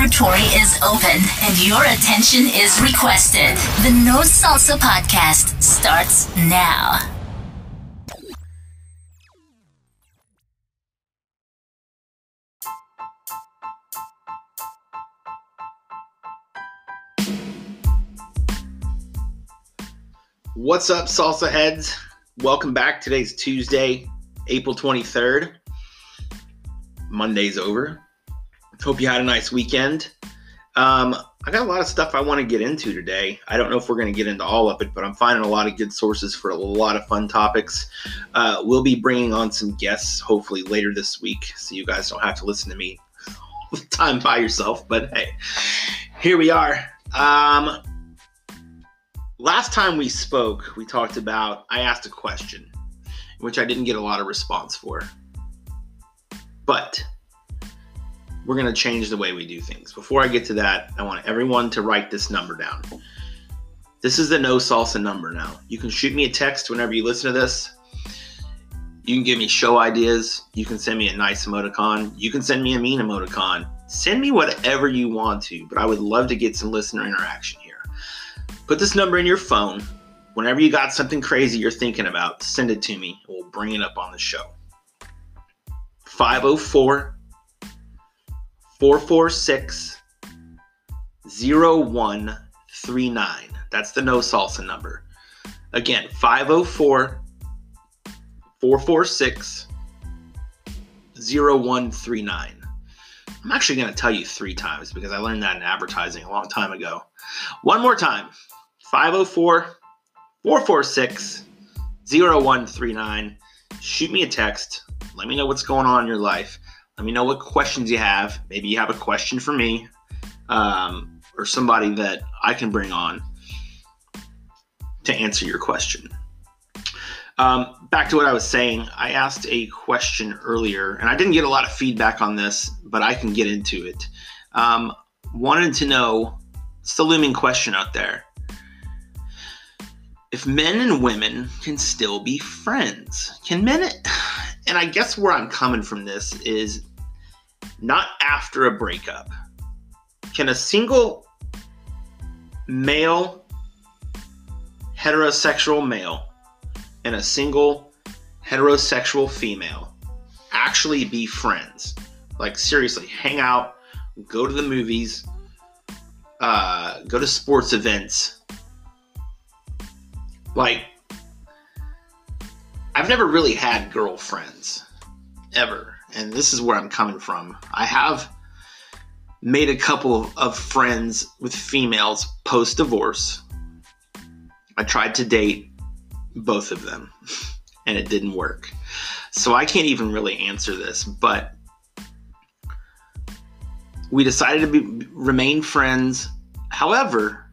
laboratory is open and your attention is requested. The No Salsa podcast starts now. What's up, salsa heads? Welcome back. Today's Tuesday, April 23rd. Monday's over. Hope you had a nice weekend. Um, I got a lot of stuff I want to get into today. I don't know if we're going to get into all of it, but I'm finding a lot of good sources for a lot of fun topics. Uh, we'll be bringing on some guests hopefully later this week, so you guys don't have to listen to me all the time by yourself. But hey, here we are. Um, last time we spoke, we talked about, I asked a question, which I didn't get a lot of response for. But we're going to change the way we do things. Before I get to that, I want everyone to write this number down. This is the no salsa number now. You can shoot me a text whenever you listen to this. You can give me show ideas. You can send me a nice emoticon. You can send me a mean emoticon. Send me whatever you want to, but I would love to get some listener interaction here. Put this number in your phone. Whenever you got something crazy you're thinking about, send it to me. We'll bring it up on the show. 504 446 0139. That's the no salsa number. Again, 504 446 0139. I'm actually going to tell you three times because I learned that in advertising a long time ago. One more time 504 446 0139. Shoot me a text. Let me know what's going on in your life. Let me know what questions you have. Maybe you have a question for me um, or somebody that I can bring on to answer your question. Um, back to what I was saying, I asked a question earlier, and I didn't get a lot of feedback on this, but I can get into it. Um, wanted to know it's the looming question out there if men and women can still be friends. Can men, and I guess where I'm coming from this is not after a breakup. Can a single male, heterosexual male, and a single heterosexual female actually be friends? Like, seriously, hang out, go to the movies, uh, go to sports events like, I've never really had girlfriends ever. And this is where I'm coming from. I have made a couple of friends with females post divorce. I tried to date both of them and it didn't work. So I can't even really answer this, but we decided to be, remain friends. However,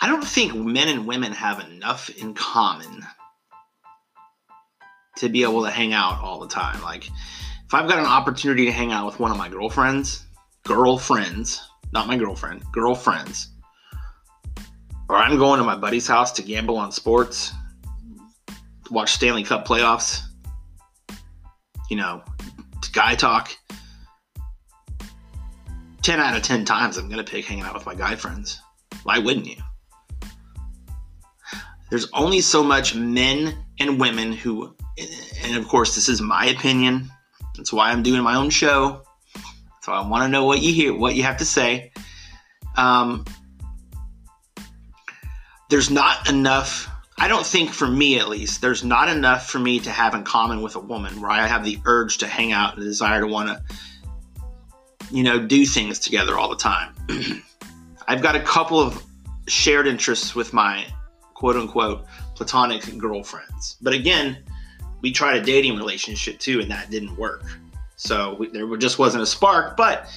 I don't think men and women have enough in common to be able to hang out all the time. Like, if I've got an opportunity to hang out with one of my girlfriends, girlfriends, not my girlfriend, girlfriends, or I'm going to my buddy's house to gamble on sports, watch Stanley Cup playoffs, you know, guy talk. 10 out of 10 times, I'm going to pick hanging out with my guy friends. Why wouldn't you? There's only so much men and women who, and of course, this is my opinion. That's why I'm doing my own show. So I want to know what you hear, what you have to say. Um, there's not enough. I don't think, for me at least, there's not enough for me to have in common with a woman where I have the urge to hang out and the desire to want to, you know, do things together all the time. I've got a couple of shared interests with my quote unquote platonic girlfriends. But again, we tried a dating relationship too, and that didn't work. So we, there just wasn't a spark, but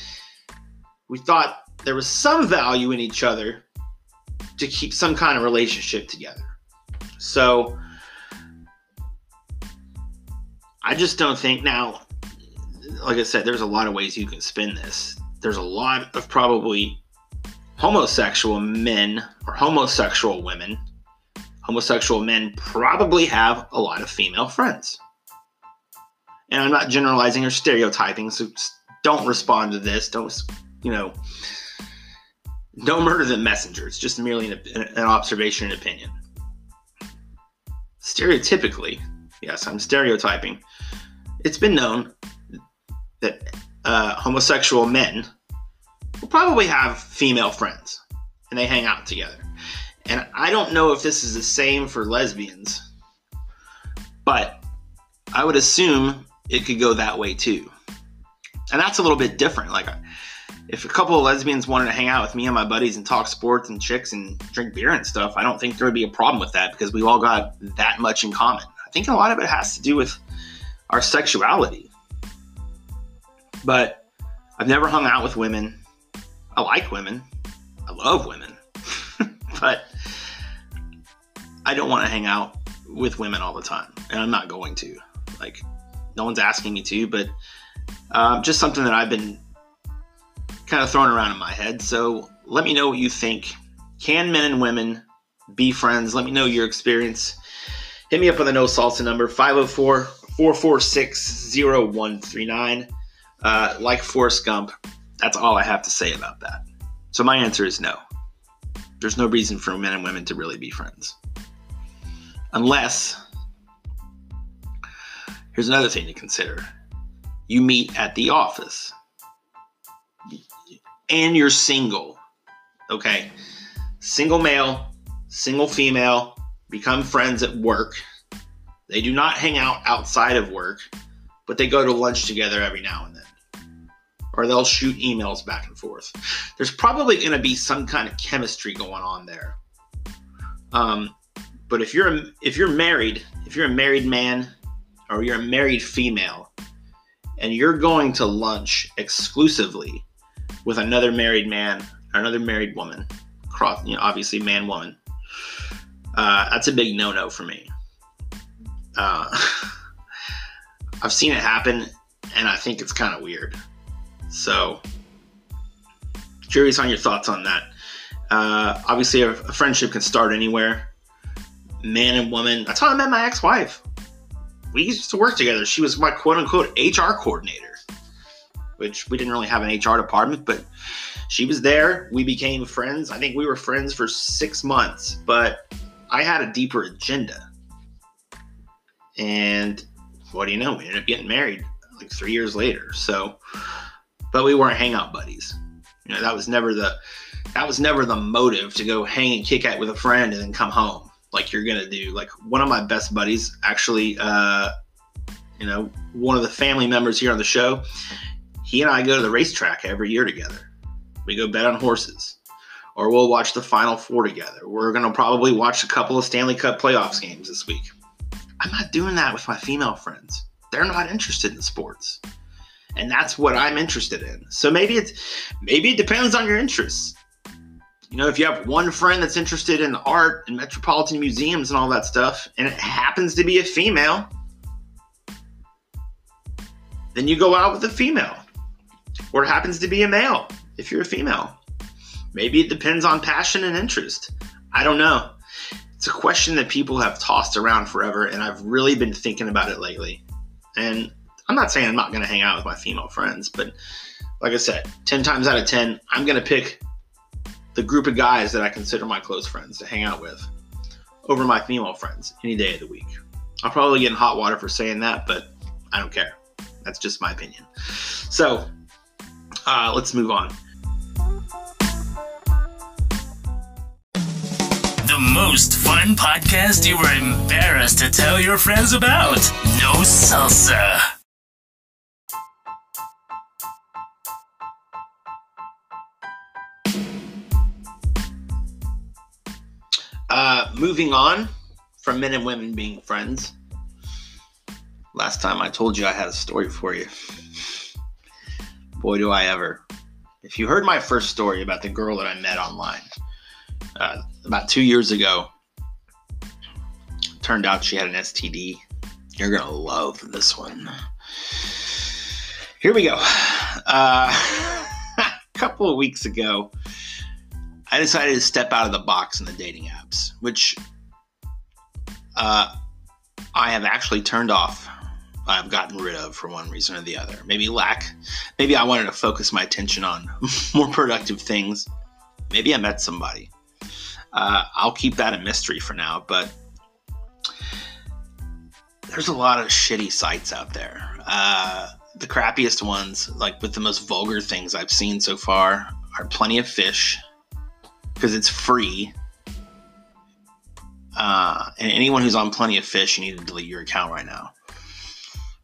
we thought there was some value in each other to keep some kind of relationship together. So I just don't think now, like I said, there's a lot of ways you can spin this. There's a lot of probably homosexual men or homosexual women homosexual men probably have a lot of female friends. And I'm not generalizing or stereotyping, so don't respond to this. Don't, you know, don't murder the messenger. It's just merely an, an observation and opinion. Stereotypically, yes, I'm stereotyping. It's been known that uh, homosexual men will probably have female friends and they hang out together. And I don't know if this is the same for lesbians, but I would assume it could go that way too. And that's a little bit different. Like, if a couple of lesbians wanted to hang out with me and my buddies and talk sports and chicks and drink beer and stuff, I don't think there would be a problem with that because we've all got that much in common. I think a lot of it has to do with our sexuality. But I've never hung out with women. I like women. I love women. but I don't want to hang out with women all the time. And I'm not going to. Like, no one's asking me to, but um, just something that I've been kind of throwing around in my head. So let me know what you think. Can men and women be friends? Let me know your experience. Hit me up on the No Salsa number 504 446 0139. Uh, like Forrest Gump, that's all I have to say about that. So my answer is no. There's no reason for men and women to really be friends. Unless, here's another thing to consider you meet at the office and you're single. Okay. Single male, single female, become friends at work. They do not hang out outside of work, but they go to lunch together every now and then. Or they'll shoot emails back and forth. There's probably going to be some kind of chemistry going on there. Um, but if you're if you're married, if you're a married man or you're a married female, and you're going to lunch exclusively with another married man or another married woman, cross, you know, obviously man woman, uh, that's a big no no for me. Uh, I've seen it happen, and I think it's kind of weird. So, curious on your thoughts on that. Uh, obviously, a, a friendship can start anywhere. Man and woman. That's how I met my ex-wife. We used to work together. She was my quote unquote HR coordinator which we didn't really have an HR department, but she was there. We became friends. I think we were friends for six months, but I had a deeper agenda. And what do you know? We ended up getting married like three years later. So, but we weren't hangout buddies. You know, that was never the that was never the motive to go hang and kick out with a friend and then come home like you're gonna do. Like one of my best buddies, actually, uh, you know, one of the family members here on the show, he and I go to the racetrack every year together. We go bet on horses, or we'll watch the Final Four together. We're to probably watch a couple of Stanley Cup playoffs games this week. I'm not doing that with my female friends. They're not interested in sports. And that's what I'm interested in. So maybe it's maybe it depends on your interests. You know, if you have one friend that's interested in art and metropolitan museums and all that stuff, and it happens to be a female, then you go out with a female or it happens to be a male if you're a female. Maybe it depends on passion and interest. I don't know. It's a question that people have tossed around forever, and I've really been thinking about it lately. And I'm not saying I'm not going to hang out with my female friends, but like I said, 10 times out of 10, I'm going to pick the group of guys that I consider my close friends to hang out with over my female friends any day of the week. I'll probably get in hot water for saying that, but I don't care. That's just my opinion. So, uh, let's move on. The most fun podcast you were embarrassed to tell your friends about. No salsa. Uh, moving on from men and women being friends. Last time I told you I had a story for you boy, do I ever. If you heard my first story about the girl that I met online uh, about two years ago, turned out she had an STD. You're going to love this one. Here we go. Uh, a couple of weeks ago, I decided to step out of the box in the dating apps, which uh, I have actually turned off I've gotten rid of for one reason or the other. Maybe lack. Maybe I wanted to focus my attention on more productive things. Maybe I met somebody. Uh, I'll keep that a mystery for now, but there's a lot of shitty sites out there. Uh, the crappiest ones, like with the most vulgar things I've seen so far, are Plenty of Fish because it's free. Uh, and anyone who's on Plenty of Fish, you need to delete your account right now.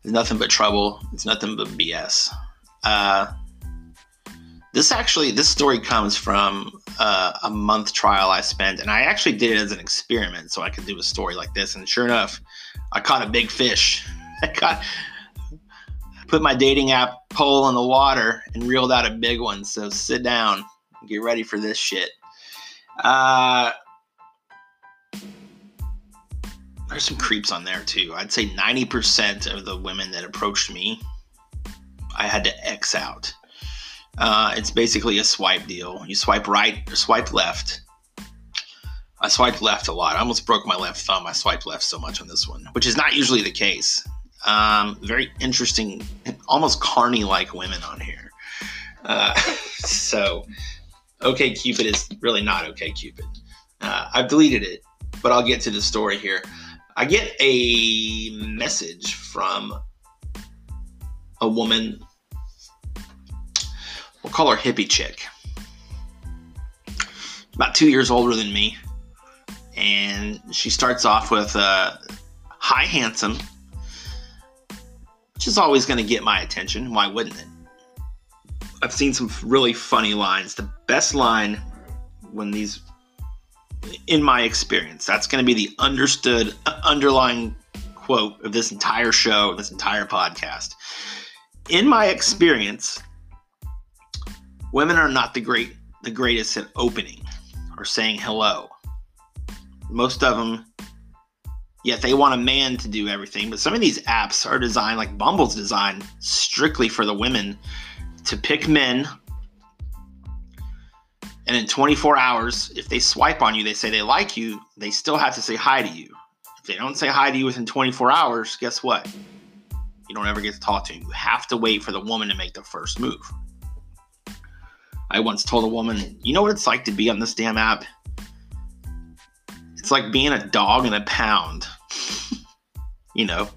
It's nothing but trouble. It's nothing but BS. Uh, this actually, this story comes from uh, a month trial I spent, and I actually did it as an experiment so I could do a story like this. And sure enough, I caught a big fish. I caught, put my dating app pole in the water and reeled out a big one. So sit down, get ready for this shit. Uh, there's some creeps on there too. I'd say 90% of the women that approached me, I had to X out. Uh, it's basically a swipe deal. You swipe right or swipe left. I swiped left a lot. I almost broke my left thumb. I swiped left so much on this one, which is not usually the case. Um, very interesting, almost carny like women on here. Uh, so, OK Cupid is really not OK Cupid. Uh, I've deleted it, but I'll get to the story here. I get a message from a woman. We'll call her hippie chick. About two years older than me. And she starts off with uh, Hi, handsome. Which is always going to get my attention. Why wouldn't it? I've seen some really funny lines. The best line when these in my experience. That's going to be the understood, uh, underlying quote of this entire show, this entire podcast. In my experience, women are not the great, the greatest at opening or saying hello. Most of them, yet they want a man to do everything. But some of these apps are designed, like Bumble's designed, strictly for the women to pick men and in 24 hours, if they swipe on you, they say they like you, they still have to say hi to you. If they don't say hi to you within 24 hours, guess what? You don't ever get to talk to them. You have to wait for the woman to make the first move. I once told a woman, you know what it's like to be on this damn app? It's like being a dog in a pound. you know,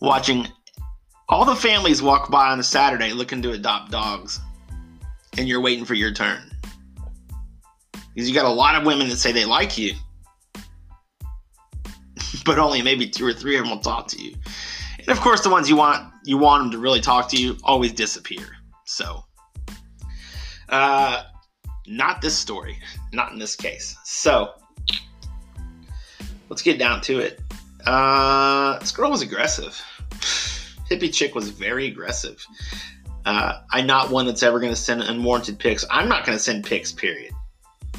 watching all the families walk by on a Saturday looking to adopt dogs, and you're waiting for your turn. Because you got a lot of women that say they like you, but only maybe two or three of them will talk to you. And of course, the ones you want you want them to really talk to you always disappear. So, uh, not this story, not in this case. So, let's get down to it. Uh, this girl was aggressive. Hippie chick was very aggressive. Uh, I'm not one that's ever going to send unwarranted pics. I'm not going to send pics, period.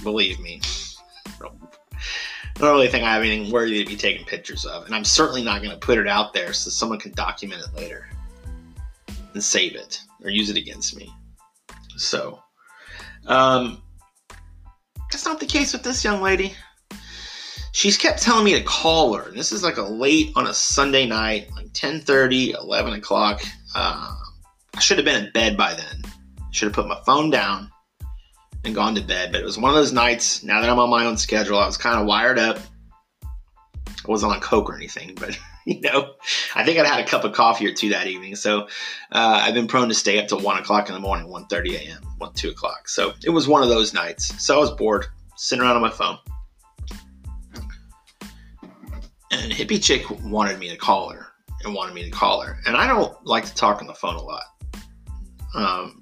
Believe me. I don't really think I have anything worthy to be taking pictures of. And I'm certainly not going to put it out there so someone can document it later and save it or use it against me. So, um, that's not the case with this young lady. She's kept telling me to call her. This is like a late on a Sunday night, like 10 30, 11 o'clock. Uh, I should have been in bed by then. Should have put my phone down and gone to bed. But it was one of those nights, now that I'm on my own schedule, I was kind of wired up. I wasn't on coke or anything, but you know, I think I'd had a cup of coffee or two that evening. So uh, I've been prone to stay up till one o'clock in the morning, 1.30 a.m., 1, 2 o'clock. So it was one of those nights. So I was bored, sitting around on my phone. And hippie chick wanted me to call her and wanted me to call her. And I don't like to talk on the phone a lot. Um,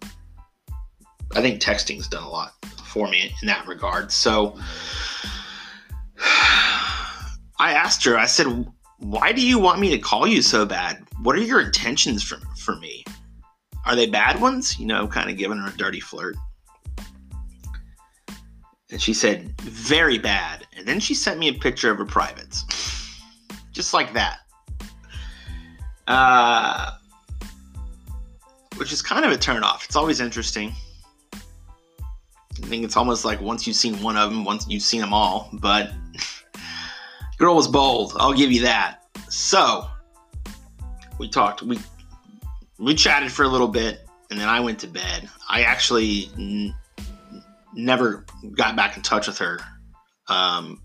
I think texting's done a lot for me in that regard. So I asked her, I said, why do you want me to call you so bad? What are your intentions for, for me? Are they bad ones? You know, kind of giving her a dirty flirt. And she said, very bad. And then she sent me a picture of her privates. Just like that. Uh, which is kind of a turn off. It's always interesting I think it's almost like once you've seen one of them, once you've seen them all. But girl was bold. I'll give you that. So we talked. We we chatted for a little bit, and then I went to bed. I actually n- never got back in touch with her. Um,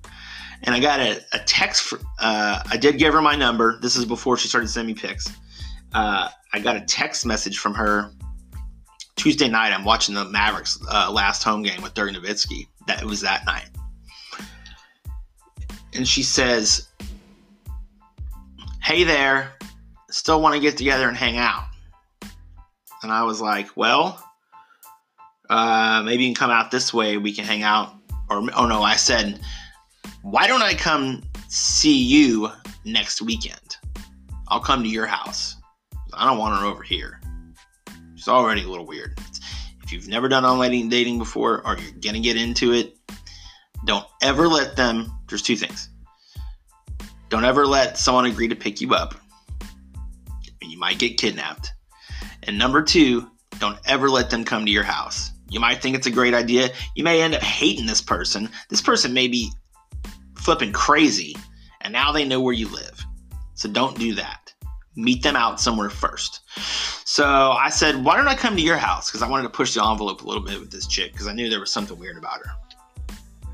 and I got a, a text. For, uh, I did give her my number. This is before she started sending me pics. Uh, I got a text message from her Tuesday night. I'm watching the Mavericks uh, last home game with Dirk Nowitzki. That it was that night, and she says, "Hey there, still want to get together and hang out." And I was like, "Well, uh, maybe you can come out this way. We can hang out." Or oh no, I said why don't I come see you next weekend? I'll come to your house. I don't want her over here. She's already a little weird. If you've never done online dating before or you're going to get into it, don't ever let them. There's two things. Don't ever let someone agree to pick you up. You might get kidnapped. And number two, don't ever let them come to your house. You might think it's a great idea. You may end up hating this person. This person may be flipping crazy, and now they know where you live. So don't do that. Meet them out somewhere first. So I said, why don't I come to your house? Because I wanted to push the envelope a little bit with this chick because I knew there was something weird about her.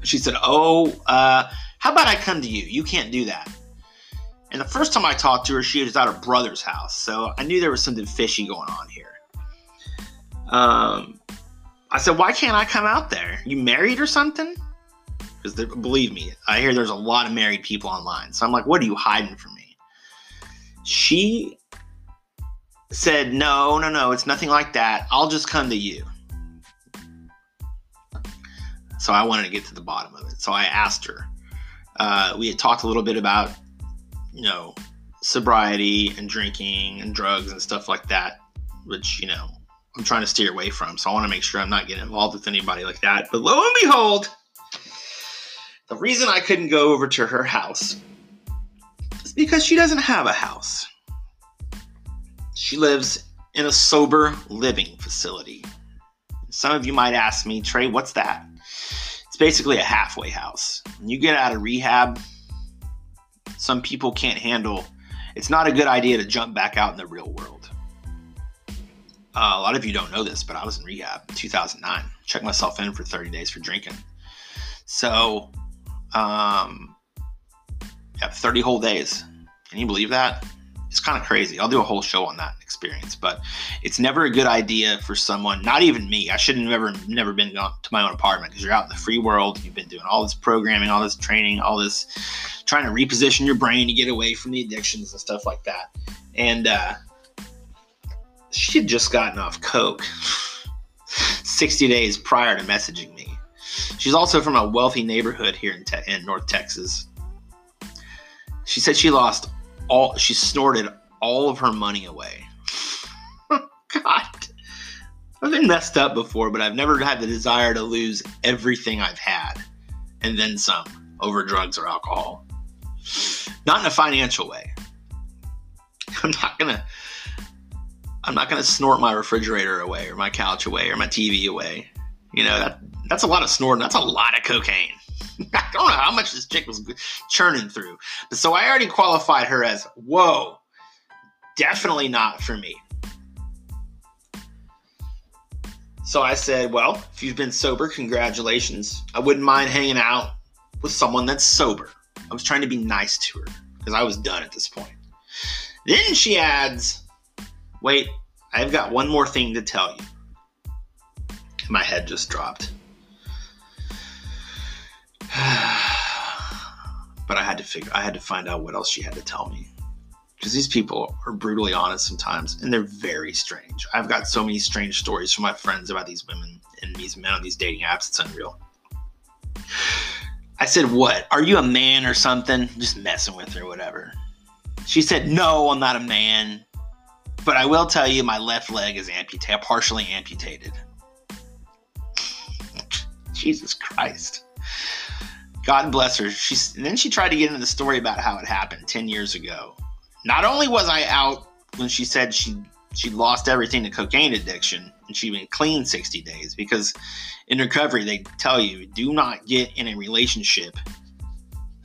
She said, oh, uh, how about I come to you? You can't do that. And the first time I talked to her, she was at her brother's house. So I knew there was something fishy going on here. Um, I said, why can't I come out there? You married or something? Because believe me, I hear there's a lot of married people online. So I'm like, what are you hiding from me? She said, no, no, no, it's nothing like that. I'll just come to you. So I wanted to get to the bottom of it. So I asked her. Uh, we had talked a little bit about, you know, sobriety and drinking and drugs and stuff like that, which, you know, I'm trying to steer away from. So I want to make sure I'm not getting involved with anybody like that. But lo and behold, the reason I couldn't go over to her house is because she doesn't have a house. She lives in a sober living facility. Some of you might ask me, Trey, what's that? It's basically a halfway house. When you get out of rehab, some people can't handle it's not a good idea to jump back out in the real world. Uh, a lot of you don't know this, but I was in rehab in 2009. Checked myself in for 30 days for drinking. So um, yeah, 30 whole days. Can you believe that? It's kind of crazy. I'll do a whole show on that experience, but it's never a good idea for someone, not even me. I shouldn't have ever, never been to my own apartment because you're out in the free world. You've been doing all this programming, all this training, all this trying to reposition your brain to get away from the addictions and stuff like that. And uh, she had just gotten off coke 60 days prior to messaging me. She's also from a wealthy neighborhood here in, te- in North Texas. She said she lost all, she snorted all of her money away. God. I've been messed up before, but I've never had the desire to lose everything I've had and then some over drugs or alcohol. Not in a financial way. I'm not gonna I'm not gonna snort my refrigerator away or my couch away or my TV away. You know, that that's a lot of snorting. That's a lot of cocaine. I don't know how much this chick was churning through. But so I already qualified her as, whoa, definitely not for me. So I said, well, if you've been sober, congratulations. I wouldn't mind hanging out with someone that's sober. I was trying to be nice to her because I was done at this point. Then she adds, wait, I've got one more thing to tell you. My head just dropped. but I had to figure, I had to find out what else she had to tell me. Because these people are brutally honest sometimes, and they're very strange. I've got so many strange stories from my friends about these women and these men on these dating apps. It's unreal. I said, What? Are you a man or something? Just messing with her, whatever. She said, No, I'm not a man. But I will tell you, my left leg is amputated, partially amputated. Jesus Christ. God bless her. She's then she tried to get into the story about how it happened 10 years ago. Not only was I out when she said she she lost everything to cocaine addiction and she'd been clean 60 days because in recovery they tell you do not get in a relationship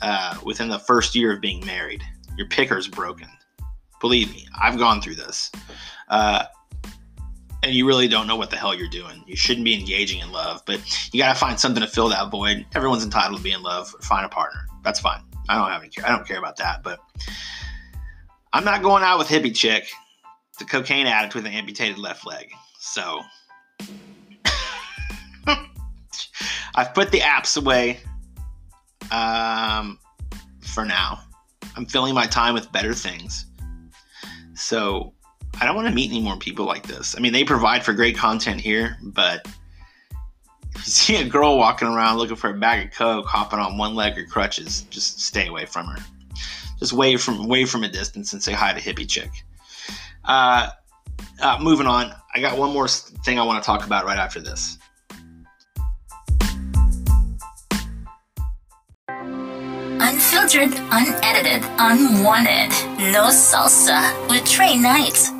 uh, within the first year of being married. Your picker's broken. Believe me, I've gone through this. Uh, and you really don't know what the hell you're doing. You shouldn't be engaging in love, but you got to find something to fill that void. Everyone's entitled to be in love. Find a partner. That's fine. I don't have any care. I don't care about that. But I'm not going out with hippie chick, the cocaine addict with an amputated left leg. So I've put the apps away um, for now. I'm filling my time with better things. So I don't want to meet any more people like this. I mean, they provide for great content here, but if you see a girl walking around looking for a bag of coke, hopping on one leg or crutches, just stay away from her. Just wave from wave from a distance and say hi to hippie chick. Uh, uh, moving on, I got one more thing I want to talk about right after this. Unfiltered, unedited, unwanted. No salsa with Trey Knight.